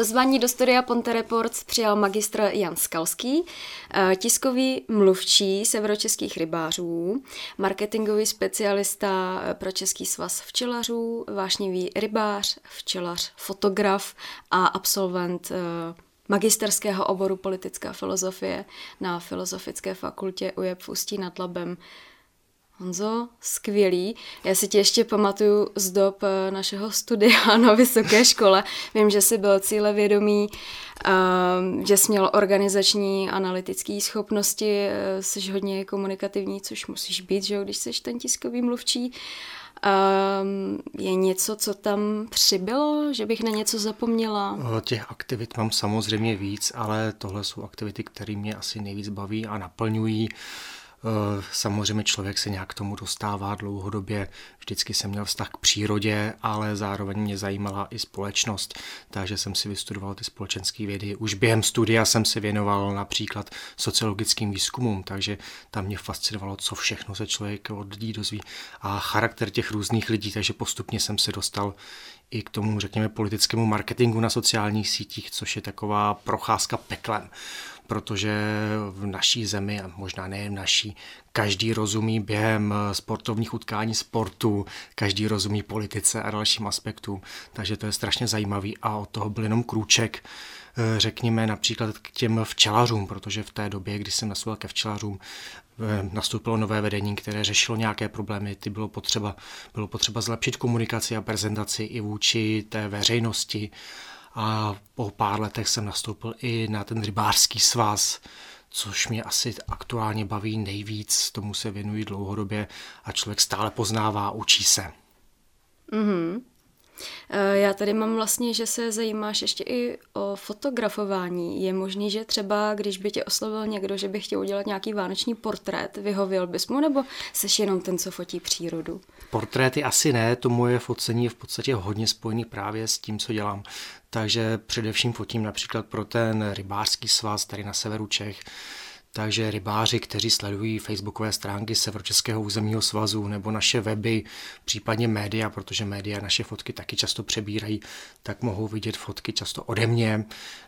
Pozvání do studia Ponte Reports přijal magistr Jan Skalský, eh, tiskový mluvčí severočeských rybářů, marketingový specialista eh, pro Český svaz včelařů, vášnivý rybář, včelař, fotograf a absolvent eh, magisterského oboru politická filozofie na Filozofické fakultě UJEP v Ústí nad Labem. Honzo, skvělý. Já si tě ještě pamatuju z dob eh, našeho studia na vysoké škole. Vím, že jsi byl cílevědomý, ehm, že jsi měl organizační analytické schopnosti, eh, jsi hodně komunikativní, což musíš být, že když jsi ten tiskový mluvčí. Um, je něco, co tam přibylo, že bych na něco zapomněla? Těch aktivit mám samozřejmě víc, ale tohle jsou aktivity, které mě asi nejvíc baví a naplňují. Samozřejmě člověk se nějak k tomu dostává dlouhodobě. Vždycky jsem měl vztah k přírodě, ale zároveň mě zajímala i společnost, takže jsem si vystudoval ty společenské vědy. Už během studia jsem se věnoval například sociologickým výzkumům, takže tam mě fascinovalo, co všechno se člověk od lidí dozví a charakter těch různých lidí, takže postupně jsem se dostal i k tomu, řekněme, politickému marketingu na sociálních sítích, což je taková procházka peklem protože v naší zemi, a možná nejen naší, každý rozumí během sportovních utkání sportu, každý rozumí politice a dalším aspektům, takže to je strašně zajímavý a od toho byl jenom krůček, eh, řekněme například k těm včelařům, protože v té době, kdy jsem nastoupil ke včelařům, eh, nastoupilo nové vedení, které řešilo nějaké problémy, ty bylo potřeba, bylo potřeba zlepšit komunikaci a prezentaci i vůči té veřejnosti a po pár letech jsem nastoupil i na ten rybářský svaz, což mě asi aktuálně baví nejvíc, tomu se věnuji dlouhodobě a člověk stále poznává, učí se. Mm-hmm. Já tady mám vlastně, že se zajímáš ještě i o fotografování. Je možný, že třeba, když by tě oslovil někdo, že by chtěl udělat nějaký vánoční portrét, vyhověl bys mu, nebo jsi jenom ten, co fotí přírodu? Portréty asi ne, to moje focení je v podstatě hodně spojený právě s tím, co dělám. Takže především fotím například pro ten rybářský svaz tady na severu Čech, takže rybáři, kteří sledují facebookové stránky Severočeského územního svazu nebo naše weby, případně média, protože média naše fotky taky často přebírají, tak mohou vidět fotky často ode mě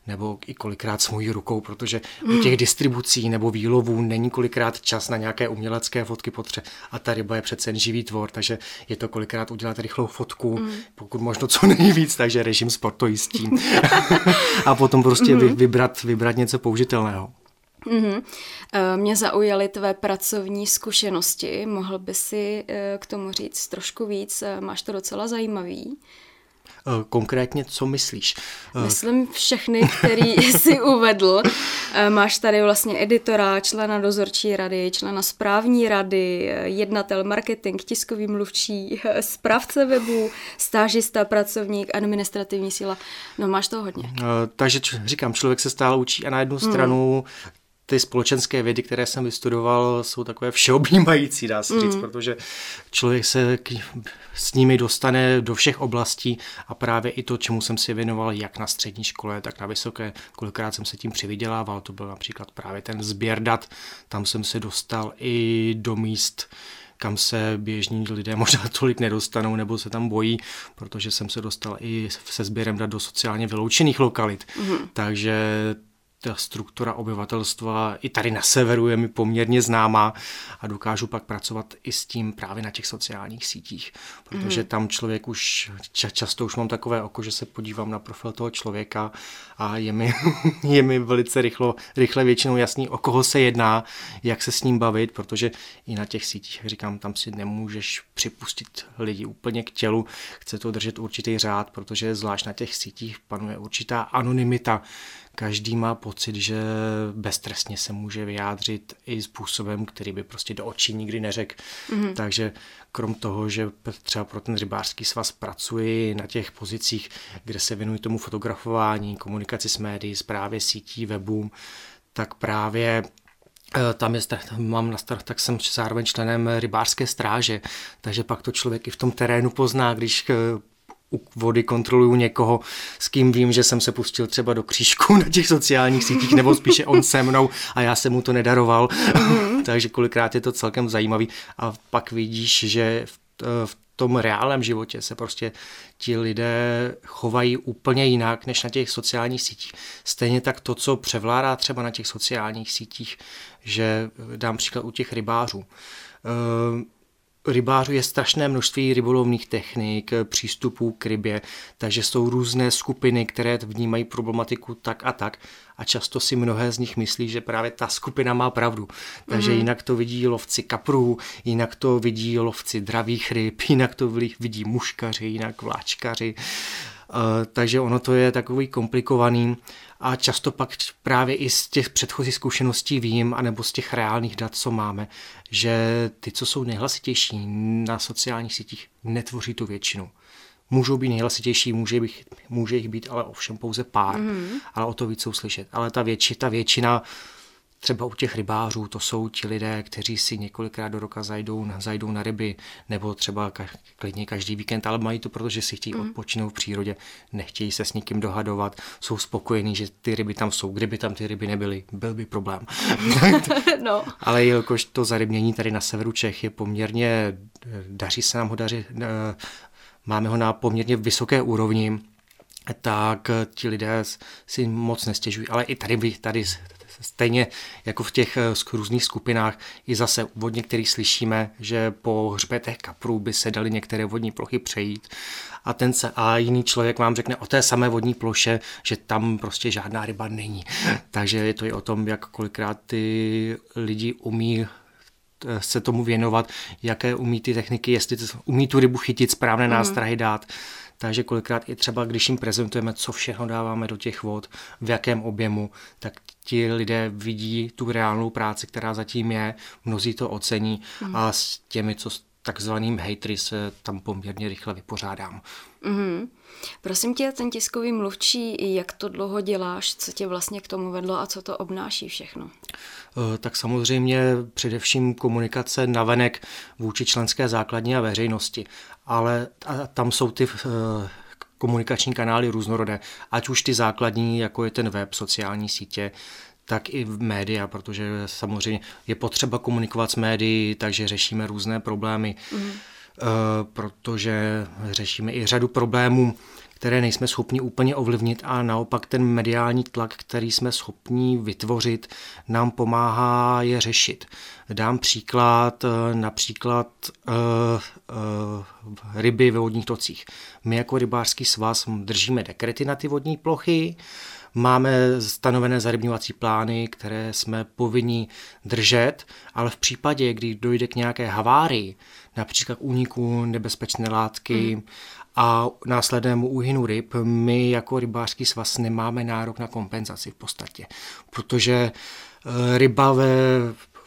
nebo i kolikrát s mojí rukou, protože mm. u těch distribucí nebo výlovů není kolikrát čas na nějaké umělecké fotky potře a ta ryba je přece jen živý tvor, takže je to kolikrát udělat rychlou fotku, mm. pokud možno co nejvíc, takže režim sportojistí a potom prostě mm. vybrat, vybrat něco použitelného. Mm-hmm. Mě zaujaly tvé pracovní zkušenosti. Mohl by si eh, k tomu říct trošku víc? Eh, máš to docela zajímavý. Konkrétně, co myslíš? Myslím všechny, který jsi uvedl. Máš tady vlastně editora, člena dozorčí rady, člena správní rady, jednatel marketing, tiskový mluvčí, správce webu, stážista, pracovník, administrativní síla. No máš to hodně. Takže říkám, člověk se stále učí a na jednu stranu hmm ty společenské vědy, které jsem vystudoval, jsou takové všeobjímající, dá se říct, mm. protože člověk se k, s nimi dostane do všech oblastí a právě i to, čemu jsem si věnoval jak na střední škole, tak na vysoké, kolikrát jsem se tím přivydělával, to byl například právě ten sběr dat, tam jsem se dostal i do míst, kam se běžní lidé možná tolik nedostanou nebo se tam bojí, protože jsem se dostal i se sběrem dat do sociálně vyloučených lokalit. Mm. Takže ta struktura obyvatelstva i tady na severu je mi poměrně známá a dokážu pak pracovat i s tím právě na těch sociálních sítích, protože mm. tam člověk už, často už mám takové oko, že se podívám na profil toho člověka a je mi, je mi velice rychlo, rychle většinou jasný, o koho se jedná, jak se s ním bavit, protože i na těch sítích, jak říkám, tam si nemůžeš připustit lidi úplně k tělu, chce to držet určitý řád, protože zvlášť na těch sítích panuje určitá anonymita, každý má pocit, že beztrestně se může vyjádřit i způsobem, který by prostě do očí nikdy neřekl. Mm-hmm. Takže krom toho, že třeba pro ten rybářský svaz pracuji na těch pozicích, kde se věnuji tomu fotografování, komunikaci s médií, zprávě sítí, webům, tak právě eh, tam je, mám na start, tak jsem zároveň členem rybářské stráže, takže pak to člověk i v tom terénu pozná, když eh, u vody kontroluju někoho, s kým vím, že jsem se pustil třeba do křížku na těch sociálních sítích, nebo spíše on se mnou a já jsem mu to nedaroval. Mm-hmm. Takže kolikrát je to celkem zajímavý a pak vidíš, že v, v tom reálném životě se prostě ti lidé chovají úplně jinak než na těch sociálních sítích. Stejně tak to, co převládá třeba na těch sociálních sítích, že dám příklad u těch rybářů. Ehm, rybářů je strašné množství rybolovných technik, přístupů k rybě, takže jsou různé skupiny, které vnímají problematiku tak a tak a často si mnohé z nich myslí, že právě ta skupina má pravdu. Takže mm-hmm. jinak to vidí lovci kaprů, jinak to vidí lovci dravých ryb, jinak to vidí muškaři, jinak vláčkaři. Uh, takže ono to je takový komplikovaný a často pak právě i z těch předchozích zkušeností vím, anebo z těch reálných dat, co máme, že ty, co jsou nejhlasitější na sociálních sítích, netvoří tu většinu. Můžou být nejhlasitější, může, bych, může jich být ale ovšem pouze pár, mm-hmm. ale o to víc jsou slyšet. Ale ta, větši, ta většina Třeba u těch rybářů to jsou ti lidé, kteří si několikrát do roka zajdou, zajdou na ryby, nebo třeba ka, klidně každý víkend, ale mají to, protože si chtějí mm. odpočinout v přírodě, nechtějí se s nikým dohadovat, jsou spokojení, že ty ryby tam jsou. Kdyby tam ty ryby nebyly, byl by problém. no. Ale jelikož to zarybnění tady na severu Čech je poměrně, daří se nám ho daří, eh, máme ho na poměrně vysoké úrovni, tak ti lidé si moc nestěžují. Ale i tady, tady Stejně jako v těch eh, různých skupinách, i zase od některých slyšíme, že po hřbetech kaprů by se daly některé vodní plochy přejít a ten se, a jiný člověk vám řekne o té samé vodní ploše, že tam prostě žádná ryba není. Takže je to i o tom, jak kolikrát ty lidi umí eh, se tomu věnovat, jaké umí ty techniky, jestli umí tu rybu chytit, správné mm. nástrahy dát. Takže kolikrát i třeba, když jim prezentujeme, co všechno dáváme do těch vod, v jakém objemu, tak ti lidé vidí tu reálnou práci, která zatím je, mnozí to ocení mm. a s těmi, co takzvaným hejtry se tam poměrně rychle vypořádám. Mm-hmm. Prosím tě, ten tiskový mluvčí, jak to dlouho děláš, co tě vlastně k tomu vedlo a co to obnáší všechno? Eh, tak samozřejmě především komunikace navenek vůči členské základně a veřejnosti, ale tam jsou ty eh, komunikační kanály různorodé, ať už ty základní, jako je ten web, sociální sítě, tak i v média, protože samozřejmě je potřeba komunikovat s médií, takže řešíme různé problémy, mm. protože řešíme i řadu problémů, které nejsme schopni úplně ovlivnit a naopak ten mediální tlak, který jsme schopni vytvořit, nám pomáhá je řešit. Dám příklad, eh, například uh, uh, ryby ve vodních tocích. My jako rybářský svaz držíme dekrety na ty vodní plochy, Máme stanovené zarybňovací plány, které jsme povinni držet, ale v případě, kdy dojde k nějaké havárii, například úniku nebezpečné látky mm a následnému úhynu ryb my jako rybářský svaz nemáme nárok na kompenzaci v podstatě, protože eh, ryba ve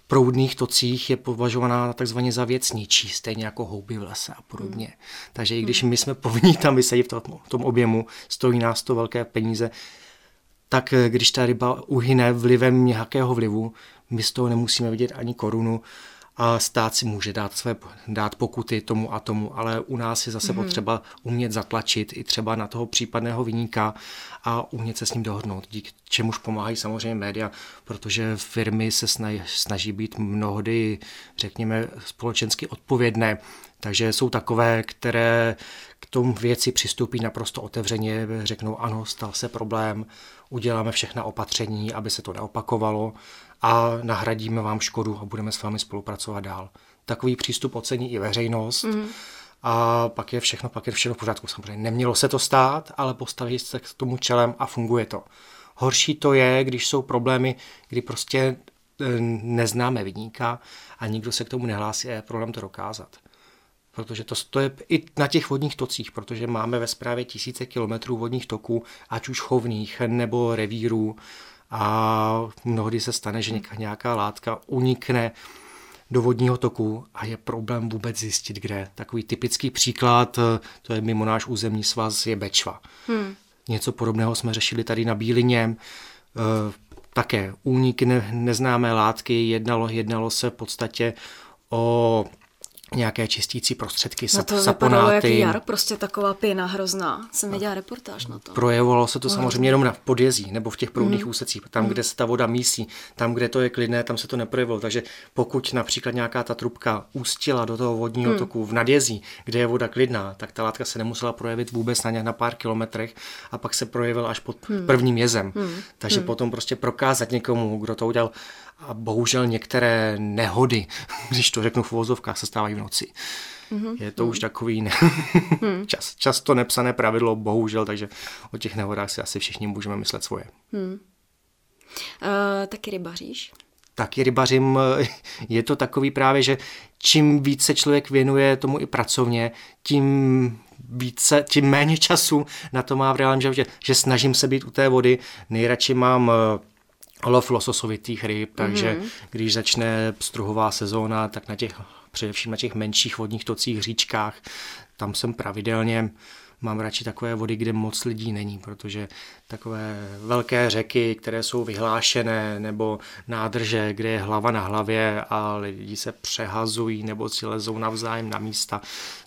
proudných tocích je považovaná takzvaně za věc ničí, stejně jako houby v lese a podobně. Hmm. Takže i když my jsme povinni tam vysadit v tom, v tom objemu, stojí nás to velké peníze, tak eh, když ta ryba uhyne vlivem nějakého vlivu, my z toho nemusíme vidět ani korunu, a stát si může dát své dát pokuty tomu a tomu, ale u nás je zase mm-hmm. potřeba umět zatlačit i třeba na toho případného vyníka a umět se s ním dohodnout, díky čemuž pomáhají samozřejmě média, protože firmy se snaží být mnohdy, řekněme, společensky odpovědné, takže jsou takové, které k tomu věci přistoupí naprosto otevřeně, řeknou ano, stal se problém, uděláme všechna opatření, aby se to neopakovalo a nahradíme vám škodu a budeme s vámi spolupracovat dál. Takový přístup ocení i veřejnost. Mm. A pak je všechno, pak je všechno v pořádku. Samozřejmě nemělo se to stát, ale postaví se k tomu čelem a funguje to. Horší to je, když jsou problémy, kdy prostě e, neznáme vidníka a nikdo se k tomu nehlásí a je problém to dokázat. Protože to, to je i na těch vodních tocích, protože máme ve správě tisíce kilometrů vodních toků, ať už chovných nebo revírů, a mnohdy se stane, že nějaká látka unikne do vodního toku a je problém vůbec zjistit, kde. Takový typický příklad, to je mimo náš územní svaz, je Bečva. Hmm. Něco podobného jsme řešili tady na Bílině. E, také únik ne, neznámé látky, jednalo, jednalo se v podstatě o nějaké čistící prostředky, no sap, to saponáty. jak jar, prostě taková pěna hrozná. Jsem viděla reportáž na to. Projevovalo se to samozřejmě jenom na podjezí nebo v těch proudných mm. úsecích, tam, mm. kde se ta voda mísí, tam, kde to je klidné, tam se to neprojevilo. Takže pokud například nějaká ta trubka ústila do toho vodního mm. toku v nadjezí, kde je voda klidná, tak ta látka se nemusela projevit vůbec na, na pár kilometrech a pak se projevila až pod mm. prvním jezem. Mm. Takže mm. potom prostě prokázat někomu, kdo to udělal, a bohužel některé nehody, když to řeknu v uvozovkách, se stávají v noci. Mm-hmm. Je to mm. už takový ne... mm. čas, často nepsané pravidlo, bohužel, takže o těch nehodách si asi všichni můžeme myslet svoje. Mm. Uh, taky rybaříš? Taky rybařím. Je to takový právě, že čím více člověk věnuje tomu i pracovně, tím více, tím méně času na to má v reálném životě, že snažím se být u té vody. Nejradši mám eh, lov lososovitých ryb, takže mm-hmm. když začne struhová sezóna, tak na těch, především na těch menších vodních tocích, říčkách, tam jsem pravidelně, mám radši takové vody, kde moc lidí není, protože takové velké řeky, které jsou vyhlášené, nebo nádrže, kde je hlava na hlavě a lidi se přehazují nebo si lezou navzájem na místa,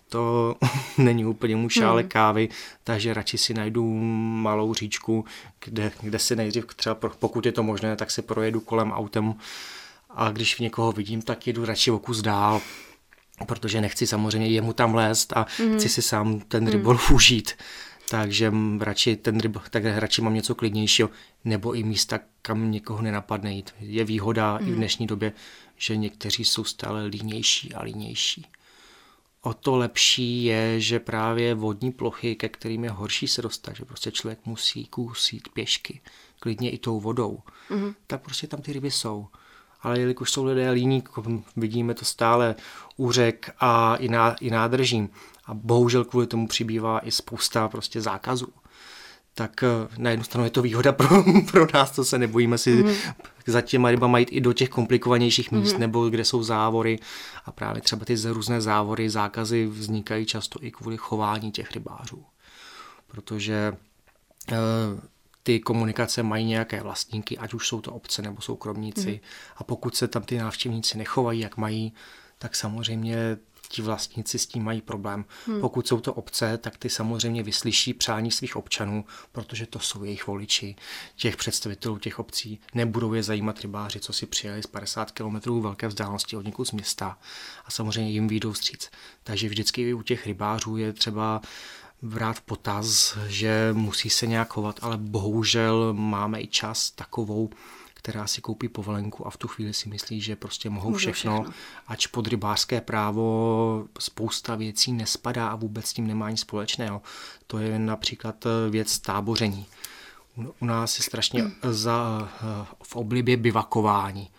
to není úplně můj šále hmm. kávy, takže radši si najdu malou říčku, kde, kde si nejdřív třeba, pokud je to možné, tak si projedu kolem autem a když v někoho vidím, tak jedu radši o kus dál, protože nechci samozřejmě jemu tam lézt a hmm. chci si sám ten rybolov hmm. užít. Takže radši, ten ryb, tak radši mám něco klidnějšího, nebo i místa, kam někoho nenapadne jít. Je výhoda hmm. i v hmm. dnešní době, že někteří jsou stále línější a línější o to lepší je, že právě vodní plochy, ke kterým je horší se dostat, že prostě člověk musí kusít pěšky, klidně i tou vodou, mm-hmm. tak prostě tam ty ryby jsou. Ale jelikož jsou lidé líní, vidíme to stále u řek a i, ná, i nádržím. A bohužel kvůli tomu přibývá i spousta prostě zákazů tak eh, na jednu stranu je to výhoda pro, pro nás, co se nebojíme si mm. za těma rybama jít i do těch komplikovanějších míst, mm. nebo kde jsou závory a právě třeba ty různé závory, zákazy vznikají často i kvůli chování těch rybářů. Protože uh, ty komunikace mají nějaké vlastníky, ať už jsou to obce nebo soukromníci. Mm. A pokud se tam ty návštěvníci nechovají, jak mají, tak samozřejmě ti vlastníci s tím mají problém. Hmm. Pokud jsou to obce, tak ty samozřejmě vyslyší přání svých občanů, protože to jsou jejich voliči, těch představitelů těch obcí. Nebudou je zajímat rybáři, co si přijeli z 50 km velké vzdálenosti od někud z města a samozřejmě jim výjdou vstříc. Takže vždycky u těch rybářů je třeba brát v potaz, že musí se nějak chovat, ale bohužel máme i čas takovou, která si koupí povolenku a v tu chvíli si myslí, že prostě mohou všechno, všechno, ač pod rybářské právo spousta věcí nespadá a vůbec s tím nemá nic společného. To je například eh, věc táboření. U nás je strašně hmm. za, eh, v oblibě bivakování.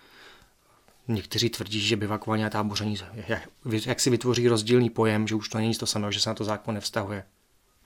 Někteří tvrdí, že bivakování a táboření, jak, jak si vytvoří rozdílný pojem, že už to není to samé, že se na to zákon nevztahuje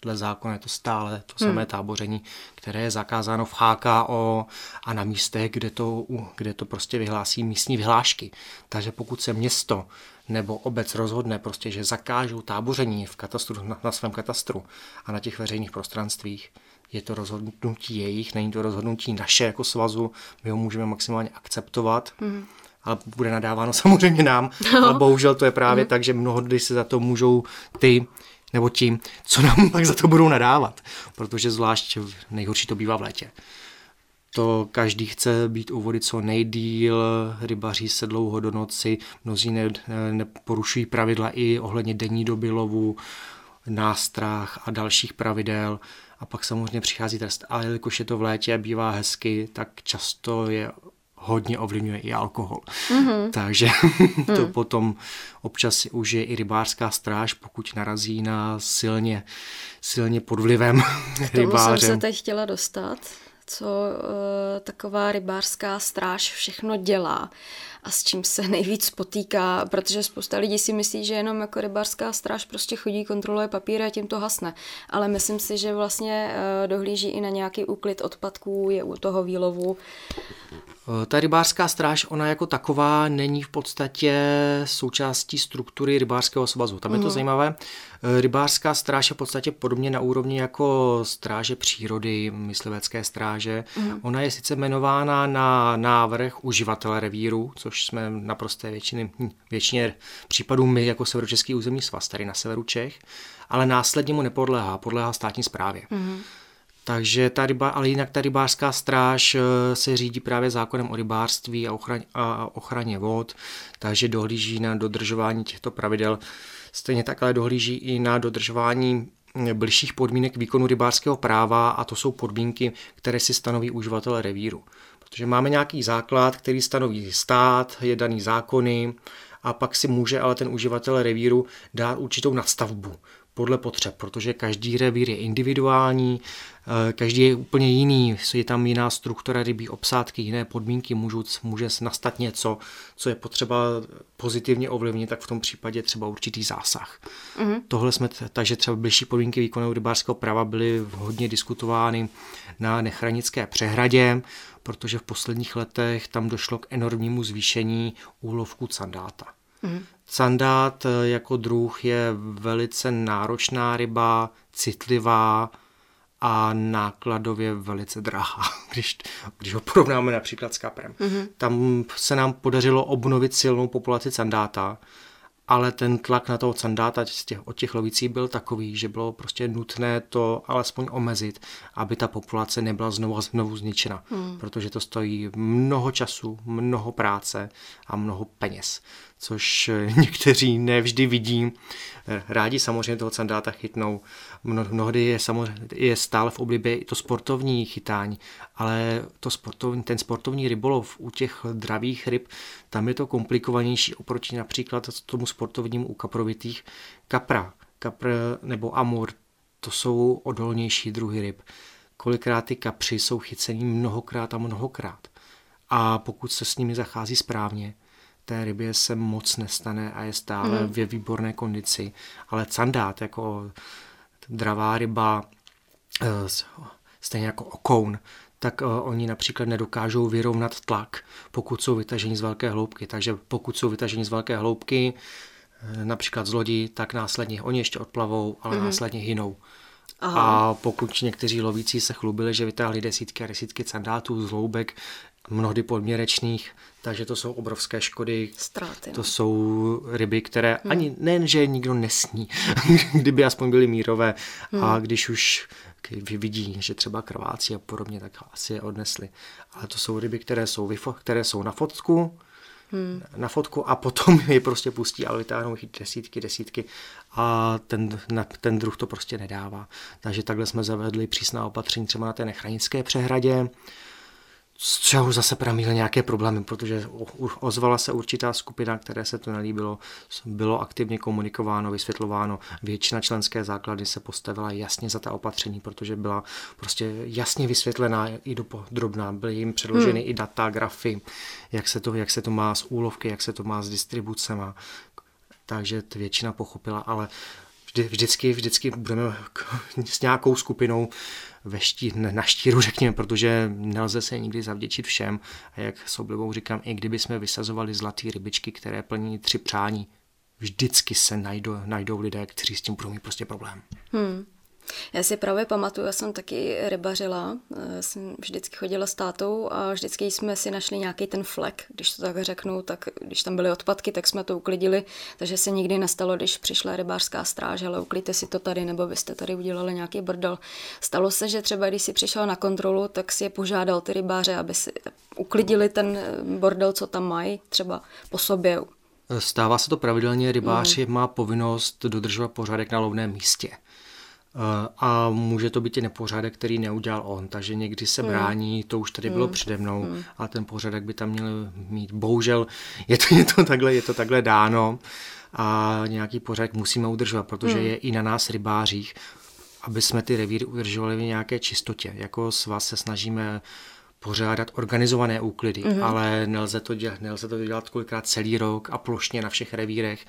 dle zákona je to stále to samé hmm. táboření, které je zakázáno v HKO a na místech, kde to, kde to prostě vyhlásí místní vyhlášky. Takže pokud se město nebo obec rozhodne prostě, že zakážou táboření v katastru, na, na svém katastru a na těch veřejných prostranstvích, je to rozhodnutí jejich, není to rozhodnutí naše jako svazu, my ho můžeme maximálně akceptovat, hmm ale bude nadáváno samozřejmě nám. No. Ale bohužel to je právě mm. tak, že mnohdy se za to můžou ty nebo tím, co nám pak za to budou nadávat, protože zvlášť nejhorší to bývá v létě. To každý chce být u vody co nejdíl, rybaří se dlouho do noci, mnozí ne, neporušují pravidla i ohledně denní doby lovu, nástrah a dalších pravidel a pak samozřejmě přichází trest. Ale jelikož je to v létě a bývá hezky, tak často je hodně ovlivňuje i alkohol. Mm-hmm. Takže to mm. potom občas si užije i rybářská stráž, pokud narazí na silně, silně pod vlivem rybáře. Tomu jsem se teď chtěla dostat, co uh, taková rybářská stráž všechno dělá a s čím se nejvíc potýká, protože spousta lidí si myslí, že jenom jako rybářská stráž prostě chodí, kontroluje papíry a tím to hasne. Ale myslím si, že vlastně uh, dohlíží i na nějaký úklid odpadků, je u toho výlovu Eh, ta rybářská stráž, ona jako taková není v podstatě součástí struktury rybářského svazu. Tam mm. je to mhm. zajímavé. Eh, rybářská stráž je v podstatě podobně na úrovni jako stráže přírody, myslivecké stráže. Mm. Ona je sice jmenována na návrh uživatele revíru, což jsme naprosté většiny, většině případů my jako Severočeský územní svaz tady na severu Čech, ale následně mu nepodléhá, podléhá státní správě. Mm. Takže ta ryba, ale jinak ta rybářská stráž eh, se řídí právě zákonem o rybářství a ochraně, a ochraně vod, takže dohlíží na dodržování těchto pravidel. Stejně tak ale dohlíží i na dodržování eh, blížších podmínek výkonu rybářského práva a to jsou podmínky, které si stanoví uživatel revíru. Protože máme nějaký základ, který stanoví stát, je daný zákony a pak si může ale ten uživatel revíru dát určitou nadstavbu podle potřeb, protože každý revír je individuální, eh, každý je úplně jiný, je tam jiná struktura rybí obsádky, jiné podmínky, můžu, může nastat něco, co je potřeba pozitivně ovlivnit, tak v tom případě třeba určitý zásah. Mm-hmm. Tohle jsme, takže třeba blížší podmínky výkonu rybářského práva byly hodně diskutovány na Nechranické přehradě, protože v posledních letech tam došlo k enormnímu zvýšení úlovku sandáta. Mm-hmm. Sandát eh, jako druh je velice náročná ryba, citlivá a nákladově velice drahá, když, když ho porovnáme například s kaprem. Mm-hmm. Tam se nám podařilo obnovit silnou populaci sandáta, ale ten tlak na toho sandáta těch, od těch lovicí byl takový, že bylo prostě nutné to alespoň omezit, aby ta populace nebyla znovu, znovu zničena, hmm. protože to stojí mnoho času, mnoho práce a mnoho peněz což eh, někteří nevždy vidí. Eh, rádi samozřejmě toho sandáta chytnou. Mnohdy je, samozřejmě, je stále v oblibě i to sportovní chytání, ale to sportovní, ten sportovní rybolov u těch dravých ryb, tam je to komplikovanější oproti například tomu sportovnímu u kaprovitých kapra. Kapr nebo amur, to jsou odolnější druhy ryb. Kolikrát ty kapři jsou chycení mnohokrát a mnohokrát. A pokud se s nimi zachází správně, té rybě se moc nestane a je stále mm. ve výborné kondici. Ale candát jako dravá ryba, eh, stejně jako okoun, tak eh, oni například nedokážou vyrovnat tlak, pokud jsou vytaženi z velké hloubky. Takže pokud jsou vytaženi z velké hloubky, eh, například z lodi, tak následně oni ještě odplavou, ale mm. následně hynou. Aha. A pokud někteří lovící se chlubili, že vytáhli desítky a desítky sandátů z hloubek, mnohdy podměrečných, takže to jsou obrovské škody. Ztráty. To no. jsou ryby, které hmm. ani nejen, že nikdo nesní, kdyby aspoň byly mírové hmm. a když už vidí, že třeba krvácí a podobně, tak asi je odnesli. Ale to jsou ryby, které jsou, které jsou na fotku, hmm. na fotku a potom je prostě pustí a vytáhnou chyt desítky, desítky a ten, ten druh to prostě nedává. Takže takhle jsme zavedli přísná opatření třeba na té nechranické přehradě, z čeho zase pramíly nějaké problémy, protože ozvala se určitá skupina, které se to nelíbilo, bylo aktivně komunikováno, vysvětlováno, většina členské základy se postavila jasně za ta opatření, protože byla prostě jasně vysvětlená i do drobná, byly jim předloženy hmm. i data, grafy, jak se, to, jak se to má z úlovky, jak se to má s distribucema, takže většina pochopila, ale vždy, vždycky, vždycky budeme s nějakou skupinou ve ští, na štíru, řekněme, protože nelze se nikdy zavděčit všem. A jak s oblibou říkám, i kdyby jsme vysazovali zlaté rybičky, které plní tři přání, vždycky se najdou, najdou lidé, kteří s tím budou mít prostě problém. Hmm. Já si právě pamatuju, já jsem taky rybařila, eh, jsem vždycky chodila s tátou a vždycky jsme si našli nějaký ten flek, když to tak řeknu, tak když tam byly odpadky, tak jsme to uklidili, takže se nikdy nestalo, když přišla rybářská stráž, ale uklidte si to tady, nebo byste tady udělali nějaký bordel. Stalo se, že třeba když si přišel na kontrolu, tak si je požádal ty rybáře, aby si uklidili ten bordel, co tam mají, třeba po sobě. Stává se to pravidelně, rybář mm. má povinnost dodržovat pořádek na lovném místě. A může to být i nepořádek, který neudělal on, takže někdy se hmm. brání, to už tady bylo hmm. přede mnou hmm. a ten pořádek by tam měl mít. Bohužel je to, je to, takhle, je to takhle dáno a nějaký pořádek musíme udržovat, protože je i na nás rybářích, aby jsme ty revíry udržovali v nějaké čistotě. Jako s vás se snažíme pořádat organizované úklidy, mm-hmm. ale nelze to, dělat, nelze to dělat kolikrát celý rok a plošně na všech revírech.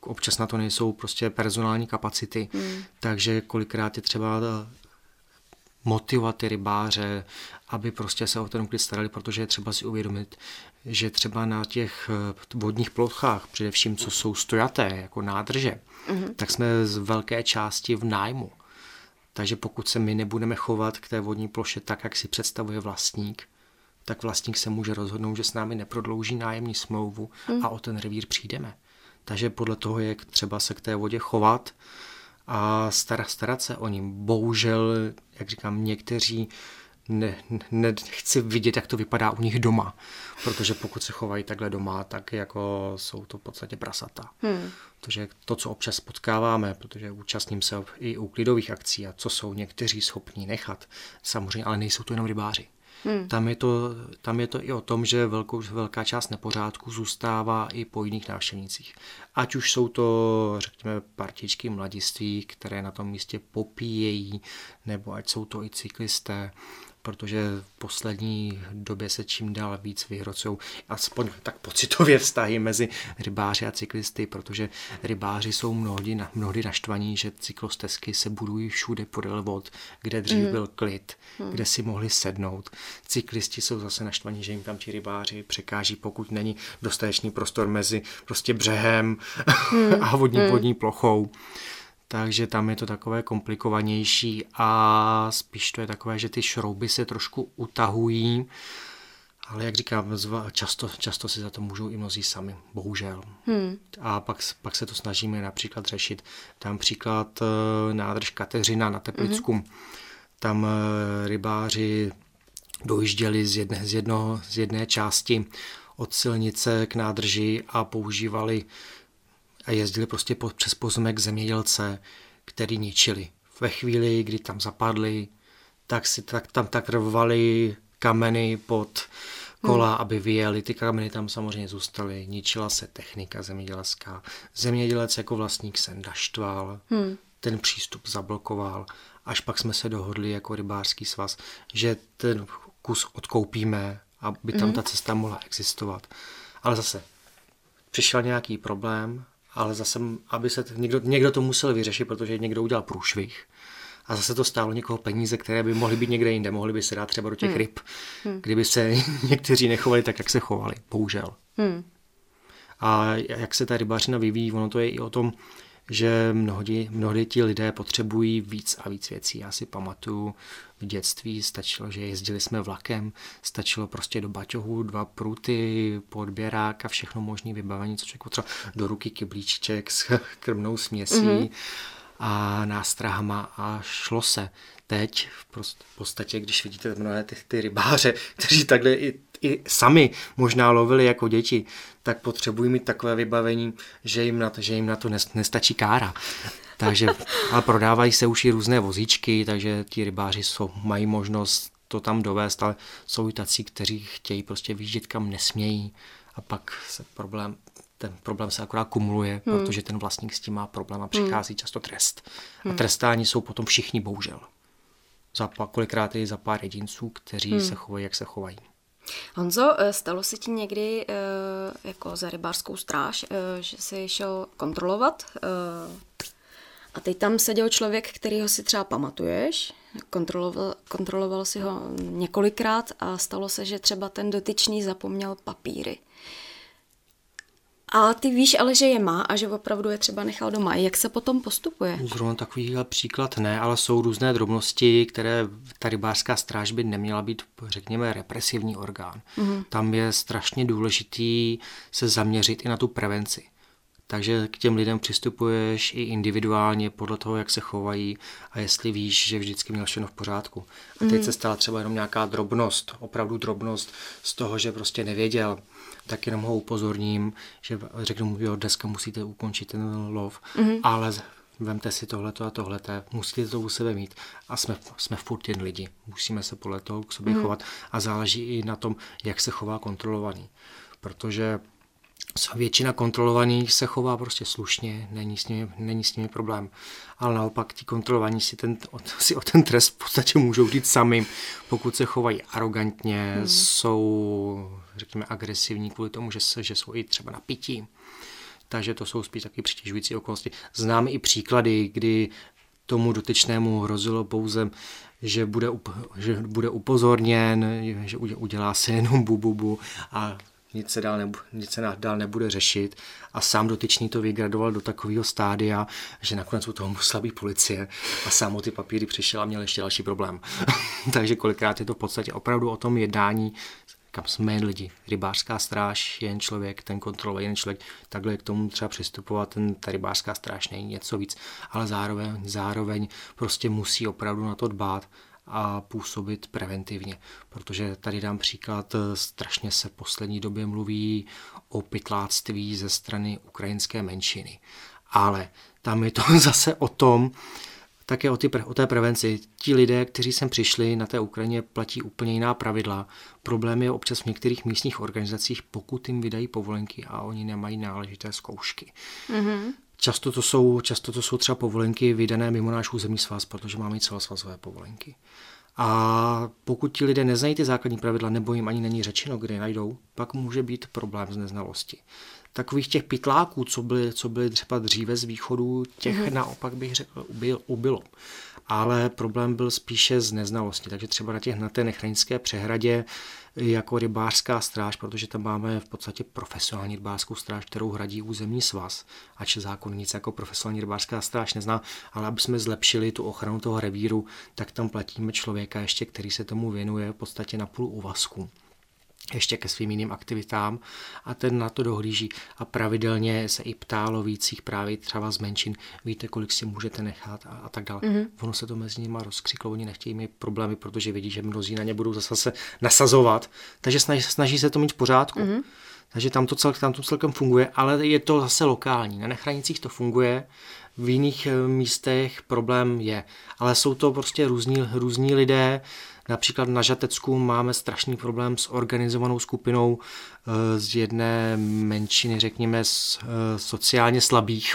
Občas na to nejsou prostě personální kapacity, mm. takže kolikrát je třeba motivovat ty rybáře, aby prostě se o ten úklid starali, protože je třeba si uvědomit, že třeba na těch eh, vodních plochách, především co jsou stojaté, jako nádrže, mm-hmm. tak jsme z velké části v nájmu. Takže pokud se my nebudeme chovat k té vodní ploše tak, jak si představuje vlastník, tak vlastník se může rozhodnout, že s námi neprodlouží nájemní smlouvu mm. a o ten revír přijdeme. Takže podle toho je třeba se k té vodě chovat a starat, starat se o ním. Bohužel, jak říkám, někteří ne, ne, chci vidět, jak to vypadá u nich doma, protože pokud se chovají takhle doma, tak jako jsou to v podstatě prasata. Hmm. Protože to, co občas potkáváme, protože účastním se i u klidových akcí a co jsou někteří schopní nechat, samozřejmě, ale nejsou to jenom rybáři. Hmm. Tam, je to, tam je to i o tom, že velkou, velká část nepořádku zůstává i po jiných návštěvnících. Ať už jsou to, řekněme, partičky mladiství, které na tom místě popíjejí, nebo ať jsou to i cyklisté, protože v poslední době se čím dál víc vyhrocují aspoň tak pocitově vztahy mezi rybáři a cyklisty, protože rybáři jsou mnohdy, mnohdy naštvaní, že cyklostezky se budují všude podél vod, kde dřív mm. byl klid, mm. kde si mohli sednout. Cyklisti jsou zase naštvaní, že jim tam ti rybáři překáží, pokud není dostatečný prostor mezi prostě břehem mm. a vodní, mm. vodní plochou takže tam je to takové komplikovanější a spíš to je takové, že ty šrouby se trošku utahují, ale jak říkám, často, často si za to můžou i mnozí sami, bohužel. Hmm. A pak, pak se to snažíme například řešit. Tam příklad eh, nádrž Kateřina na Teplicku. Hmm. Tam eh, rybáři dojížděli z jedné, z, jedno, z jedné části od silnice k nádrži a používali a jezdili prostě po, přes pozemek zemědělce, který ničili. Ve chvíli, kdy tam zapadli, tak si tak, tam tak rvali kameny pod kola, hmm. aby vyjeli. Ty kameny tam samozřejmě zůstaly. Ničila se technika zemědělská. Zemědělec jako vlastník se naštval, hmm. ten přístup zablokoval. Až pak jsme se dohodli jako rybářský svaz, že ten kus odkoupíme, aby tam hmm. ta cesta mohla existovat. Ale zase, přišel nějaký problém, ale zase, aby se někdo, někdo to musel vyřešit, protože někdo udělal průšvih. A zase to stálo někoho peníze, které by mohly být někde jinde, mohly by se dát třeba do těch hmm. ryb, hmm. kdyby se někteří nechovali tak, jak se chovali, bohužel. Hmm. A jak se ta rybařina vyvíjí, ono to je i o tom, že mnohdy, mnohdy ti lidé potřebují víc a víc věcí. Já si pamatuju v dětství, stačilo, že jezdili jsme vlakem, stačilo prostě do baťohu dva pruty, podběrák a všechno možné vybavení, co člověk potřeba do ruky kyblíček s krmnou směsí mm-hmm. a nástrahama a šlo se. Teď v podstatě, když vidíte mnohé ty, ty rybáře, kteří takhle i i sami možná lovili jako děti, tak potřebují mít takové vybavení, že jim na to, že jim na to nestačí kára. Takže, ale prodávají se už i různé vozíčky, takže ti rybáři jsou, mají možnost to tam dovést, ale jsou i tací, kteří chtějí prostě výjíždět kam nesmějí a pak se problém, ten problém se akorát kumuluje, hmm. protože ten vlastník s tím má problém a přichází hmm. často trest. A hmm. trestání jsou potom všichni, bohužel. Za, kolikrát i za pár jedinců, kteří hmm. se chovají, jak se chovají. Honzo, eh, stalo se ti někdy eh, jako za rybářskou stráž, eh, že jsi šel kontrolovat a teď tam seděl člověk, kterýho si třeba pamatuješ, kontroloval, kontroloval si ho několikrát a stalo se, že třeba ten dotyčný zapomněl papíry. A ty víš ale, že je má a že opravdu je třeba nechal doma. Jak se potom postupuje? Zrovna takovýhle příklad ne, ale jsou různé drobnosti, které ta rybářská stráž by neměla být, řekněme, represivní orgán. Mm-hmm. Tam je strašně důležitý se zaměřit i na tu prevenci. Takže k těm lidem přistupuješ i individuálně podle toho, jak se chovají a jestli víš, že vždycky měl všechno v pořádku. A teď mm. se stala třeba jenom nějaká drobnost, opravdu drobnost z toho, že prostě nevěděl, tak jenom ho upozorním, že řeknu mu, jo, dneska musíte ukončit ten lov, mm. ale vemte si tohleto a tohleto, musíte to u sebe mít. A jsme, jsme furt jen lidi, musíme se podle toho k sobě mm. chovat a záleží i na tom, jak se chová kontrolovaný. Protože většina kontrolovaných se chová prostě slušně, není s nimi, není s nimi problém. Ale naopak ti kontrolovaní si, ten, si o ten trest v podstatě můžou říct sami, pokud se chovají arrogantně, hmm. jsou, řekněme, agresivní kvůli tomu, že, se, že jsou i třeba na pití. Takže to jsou spíš taky přitěžující okolnosti. Známe i příklady, kdy tomu dotyčnému hrozilo pouze, že bude, že bude upozorněn, že udělá si jenom bububu a nic se dál, nebu, nic se dál nebude řešit a sám dotyčný to vygradoval do takového stádia, že nakonec u toho musela být policie a sám o ty papíry přišel a měl ještě další problém. Takže kolikrát je to v podstatě opravdu o tom jednání, kam jsme jen lidi. Rybářská stráž je jen člověk, ten kontroluje jen člověk. Takhle k tomu třeba přistupovat, ten, ta rybářská stráž není něco víc, ale zároveň, zároveň prostě musí opravdu na to dbát a působit preventivně. Protože tady dám příklad, strašně se v poslední době mluví o pytláctví ze strany ukrajinské menšiny. Ale tam je to zase o tom, také o, ty, o té prevenci. Ti lidé, kteří sem přišli na té Ukrajině, platí úplně jiná pravidla. Problém je občas v některých místních organizacích, pokud jim vydají povolenky a oni nemají náležité zkoušky. Mm-hmm. Často to, jsou, často to jsou třeba povolenky vydané mimo náš územní svaz, protože máme i celosvazové povolenky. A pokud ti lidé neznají ty základní pravidla, nebo jim ani není řečeno, kde je najdou, pak může být problém z neznalosti. Takových těch pitláků, co byly, co byly třeba dříve z východu, těch mm-hmm. naopak bych řekl, ubyl, ubylo. Ale problém byl spíše z neznalosti. Takže třeba na, těch, na té nechranické přehradě jako rybářská stráž, protože tam máme v podstatě profesionální rybářskou stráž, kterou hradí územní svaz, ač zákon nic jako profesionální rybářská stráž nezná, ale aby jsme zlepšili tu ochranu toho revíru, tak tam platíme člověka ještě, který se tomu věnuje v podstatě na půl úvazku ještě ke svým jiným aktivitám a ten na to dohlíží a pravidelně se i ptá lovících právě třeba z menšin, víte, kolik si můžete nechat a, a tak dále. Mm-hmm. Ono se to mezi nimi rozkřiklo, oni nechtějí mít problémy, protože vidí, že mnozí na ně budou zase se nasazovat, takže snaží, snaží se to mít v pořádku. Mm-hmm. Takže tam to, cel, tam to celkem funguje, ale je to zase lokální. Na nechranicích to funguje, v jiných eh, místech problém je. Ale jsou to prostě různí, různí lidé, Například na Žatecku máme strašný problém s organizovanou skupinou eh, z jedné menšiny, řekněme, z eh, sociálně slabých.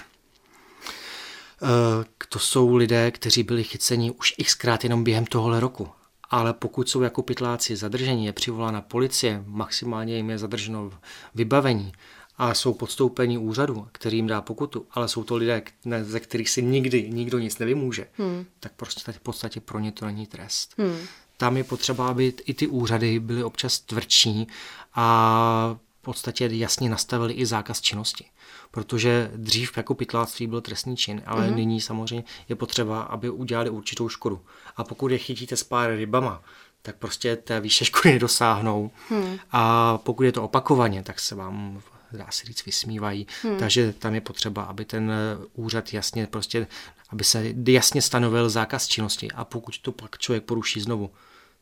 Eh, to jsou lidé, kteří byli chyceni už xkrát jenom během tohohle roku. Ale pokud jsou jako pytláci zadržení, je přivolána policie, maximálně jim je zadrženo vybavení a jsou podstoupení úřadu, který jim dá pokutu, ale jsou to lidé, ze kterých si nikdy nikdo nic nevymůže, hmm. tak prostě v podstatě pro ně to není trest. Hmm tam je potřeba, aby i ty úřady byly občas tvrdší a v podstatě jasně nastavili i zákaz činnosti. Protože dřív jako pytláctví byl trestný čin, ale mm-hmm. nyní samozřejmě je potřeba, aby udělali určitou škodu. A pokud je chytíte s pár rybama, tak prostě té výše škody nedosáhnou. Hmm. A pokud je to opakovaně, tak se vám dá se říct, vysmívají. Hmm. Takže tam je potřeba, aby ten úřad jasně prostě, aby se jasně stanovil zákaz činnosti a pokud to pak člověk poruší znovu,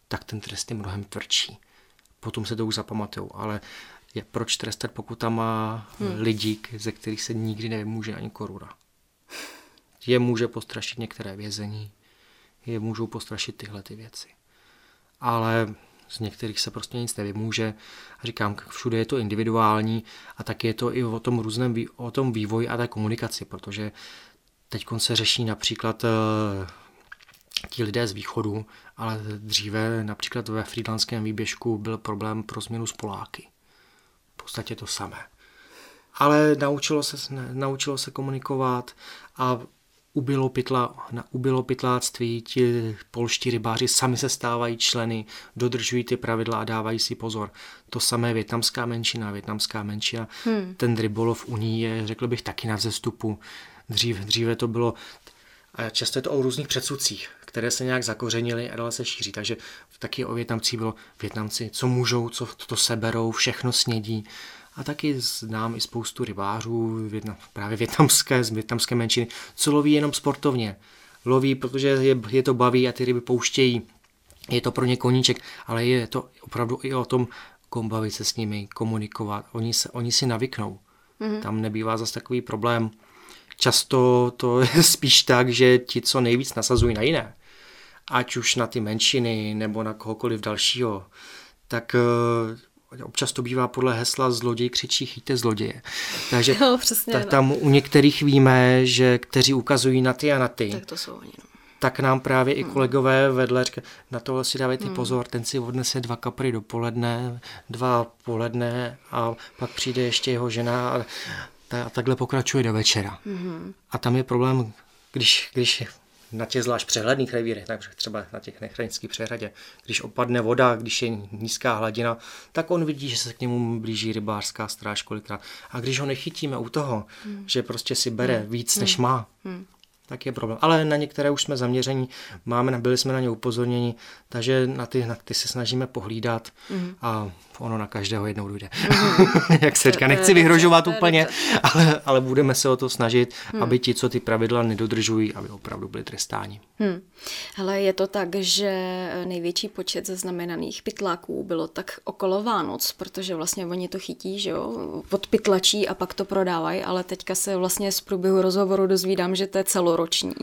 tak ten trest je mnohem tvrdší. Potom se to už zapamatujou, ale je proč trestat, pokud tam má hmm. lidi, ze kterých se nikdy nevymůže ani koruna. Je může postrašit některé vězení, je můžou postrašit tyhle ty věci. Ale z některých se prostě nic nevymůže. A říkám, všude je to individuální a tak je to i o tom různém o tom vývoji a té komunikaci, protože teď se řeší například eh, ti lidé z východu, ale dříve například ve frýdlanském výběžku byl problém pro změnu s Poláky. V podstatě to samé. Ale naučilo se, naučilo se komunikovat a ubilo, pytla, na ubilo pytláctví, ti polští rybáři sami se stávají členy, dodržují ty pravidla a dávají si pozor. To samé větnamská menšina, větnamská menšina, hmm. ten rybolov u ní je, řekl bych, taky na vzestupu. Dřív, dříve to bylo, a často je to o různých předsudcích, které se nějak zakořenily a dále se šíří. Takže taky o Větnamcích bylo Větnamci, co můžou, co to seberou, všechno snědí. A taky znám i spoustu rybářů, větnam, právě větnamské, z větnamské menšiny, co loví jenom sportovně. Loví, protože je, je to baví a ty ryby pouštějí. Je to pro ně koníček, ale je to opravdu i o tom, bavit se s nimi, komunikovat. Oni, se, oni si navyknou. Mm-hmm. Tam nebývá zase takový problém. Často to je spíš tak, že ti, co nejvíc nasazují na jiné, ať už na ty menšiny nebo na kohokoliv dalšího, tak eh, občas to bývá podle hesla zloděj křičí chyťte zloděje. Takže no, přesně, tak tam u některých víme, že kteří ukazují na ty a na ty. Tak to jsou oni. No. Tak nám právě hmm. i kolegové vedle říkají, na tohle si dávejte hmm. pozor, ten si odnese dva kapry dopoledne, dva poledne a pak přijde ještě jeho žena a, a takhle pokračuje do večera. Hmm. A tam je problém, když, když na těch zvlášť přehledných revírech, takže třeba na těch nechranických přehradě, když opadne voda, když je nízká hladina, tak on vidí, že se k němu blíží rybářská stráž kolikrát. A když ho nechytíme u toho, hmm. že prostě si bere hmm. víc, než hmm. má, hmm tak je problém. Ale na některé už jsme zaměření, máme, byli jsme na ně upozorněni, takže na ty, na ty se snažíme pohlídat mm. a ono na každého jednou jde. Mm. Jak se říká, nechci vyhrožovat úplně, ale, ale budeme se o to snažit, mm. aby ti, co ty pravidla nedodržují, aby opravdu byli trestáni. Hmm. Ale je to tak, že největší počet zaznamenaných pytláků bylo tak okolo Vánoc, protože vlastně oni to chytí, že jo, od pytlačí a pak to prodávají, ale teďka se vlastně z průběhu rozhovoru dozvídám, že to je celoroční.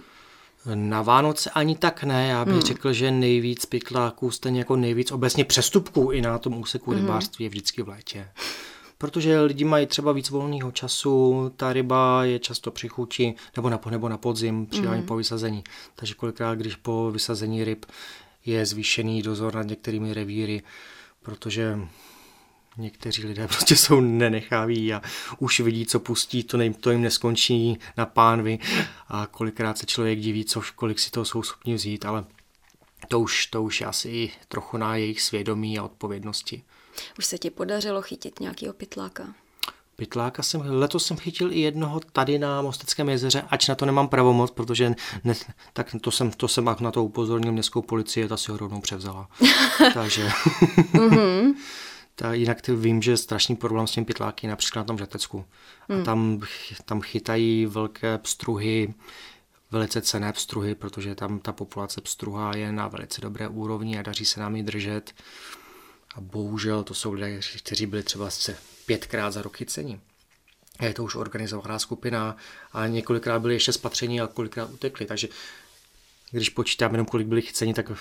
Na Vánoce ani tak ne, já bych hmm. řekl, že nejvíc pytláků, stejně jako nejvíc obecně přestupků i na tom úseku hmm. rybářství je vždycky v létě. Protože lidi mají třeba víc volného času, ta ryba je často při chuti, nebo na, nebo na podzim, při mm. po vysazení. Takže kolikrát, když po vysazení ryb je zvýšený dozor nad některými revíry, protože někteří lidé prostě jsou nenecháví a už vidí, co pustí, to, ne, to jim neskončí na pánvi a kolikrát se člověk diví, co, kolik si toho jsou schopni vzít, ale to už, to už je asi trochu na jejich svědomí a odpovědnosti. Už se ti podařilo chytit nějakého pytláka? Pytláka jsem, letos jsem chytil i jednoho tady na Mosteckém jezeře, ač na to nemám pravomoc, protože ne, tak to jsem, to jsem na to upozornil městskou policii, ta si ho rovnou převzala. Takže... Ta, jinak vím, že je strašný problém s tím pytláky, například na tom Žatecku. Mm. A hmm. tam, tam chytají velké pstruhy, velice cené pstruhy, protože tam ta populace pstruha je na velice dobré úrovni a daří se nám ji držet. A bohužel to jsou lidé, kteří byli třeba se pětkrát za roky cení. Je to už organizovaná skupina a několikrát byli ještě spatření a kolikrát utekli. Takže když počítáme jenom, kolik byli chyceni, tak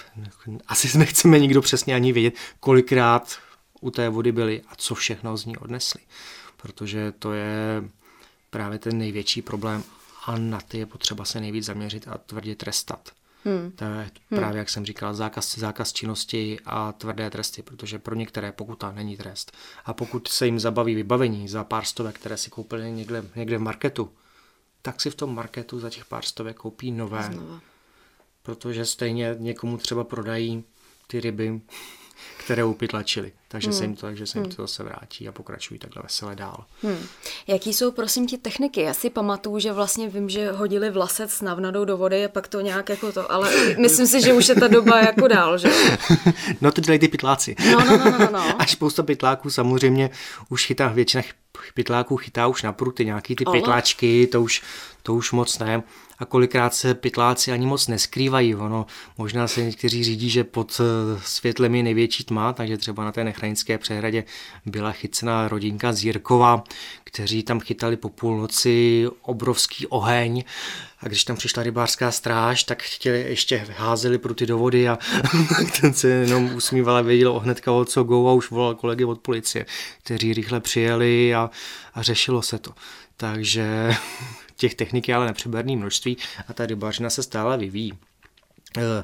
asi nechceme nikdo přesně ani vědět, kolikrát u té vody byli a co všechno z ní odnesli. Protože to je právě ten největší problém a na ty je potřeba se nejvíc zaměřit a tvrdě trestat. Hmm. To je hmm. právě, jak jsem říkal, zákaz, zákaz činnosti a tvrdé tresty, protože pro některé pokuta není trest. A pokud se jim zabaví vybavení za pár stovek, které si koupili někde, někde v marketu, tak si v tom marketu za těch pár stovek koupí nové. Znova. Protože stejně někomu třeba prodají ty ryby které upytlačili. Takže hmm. se jim to, takže se jim hmm. to zase vrátí a pokračují takhle veselé dál. Hmm. Jaký jsou, prosím, ti techniky? Já si pamatuju, že vlastně vím, že hodili vlasec navnadou do vody a pak to nějak jako to, ale myslím si, že už je ta doba jako dál, že? no to dělají ty pytláci. No, no, no, no, no. A spousta pytláků samozřejmě už chytá, většina pytláků chytá už na pruty, nějaký ty pytláčky, to už, to už moc ne a kolikrát se pytláci ani moc neskrývají. Ono, možná se někteří řídí, že pod eh, světlem je největší tma, takže třeba na té nechranické přehradě byla chycená rodinka z Jirkova, kteří tam chytali po půlnoci obrovský oheň a když tam přišla rybářská stráž, tak chtěli ještě házeli pruty do vody a ten se jenom usmíval a věděl hnedka o co go a už volal kolegy od policie, kteří rychle přijeli a, a řešilo se to. Takže těch technik je ale nepřeberné množství a ta rybařina se stále vyvíjí. Eh,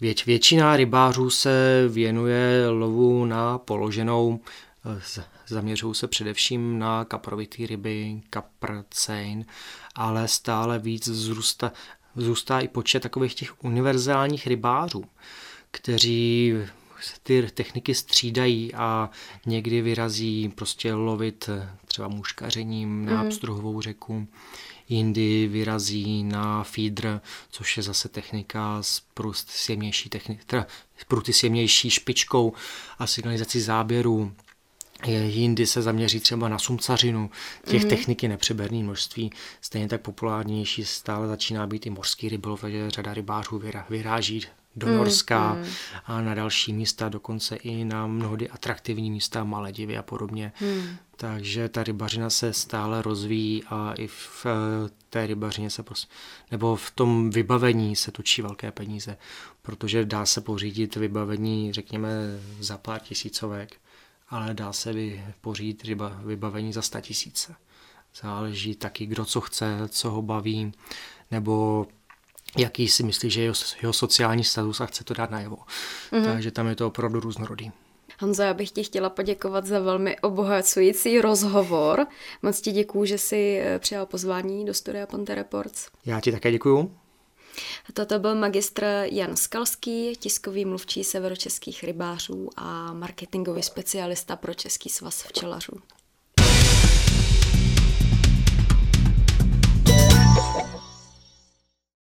věč, většina rybářů se věnuje lovu na položenou, eh, zaměřují se především na kaprovitý ryby, kapr, cejn, ale stále víc zrůstá, zrůstá i počet takových těch univerzálních rybářů, kteří ty techniky střídají a někdy vyrazí prostě lovit třeba muškařením na mm. Abstruhovou řeku, jindy vyrazí na feeder, což je zase technika s prust jemnější, technik, teda pruty s jemnější špičkou a signalizací záběru. Jindy se zaměří třeba na sumcařinu. Těch mm-hmm. technik je nepřeberné množství. Stejně tak populárnější stále začíná být i mořský rybolov, takže řada rybářů vyráží do mm, Norska mm. a na další místa, dokonce i na mnohdy atraktivní místa, Maledivy a podobně. Mm. Takže ta rybařina se stále rozvíjí a i v eh, té rybařině se pos... nebo v tom vybavení se točí velké peníze, protože dá se pořídit vybavení, řekněme, za pár tisícovek, ale dá se pořídit ryba, vybavení za sta tisíce. Záleží taky, kdo co chce, co ho baví, nebo jaký si myslí, že je jeho, jeho sociální status a chce to dát najevo. Mm-hmm. Takže tam je to opravdu různorodý. Honzo, já bych ti chtěla poděkovat za velmi obohacující rozhovor. Moc ti děkuju, že jsi eh, přijal pozvání do studia Ponte Reports. Já ti také děkuju. Toto byl magistr Jan Skalský, tiskový mluvčí severočeských rybářů a marketingový specialista pro Český svaz včelařů.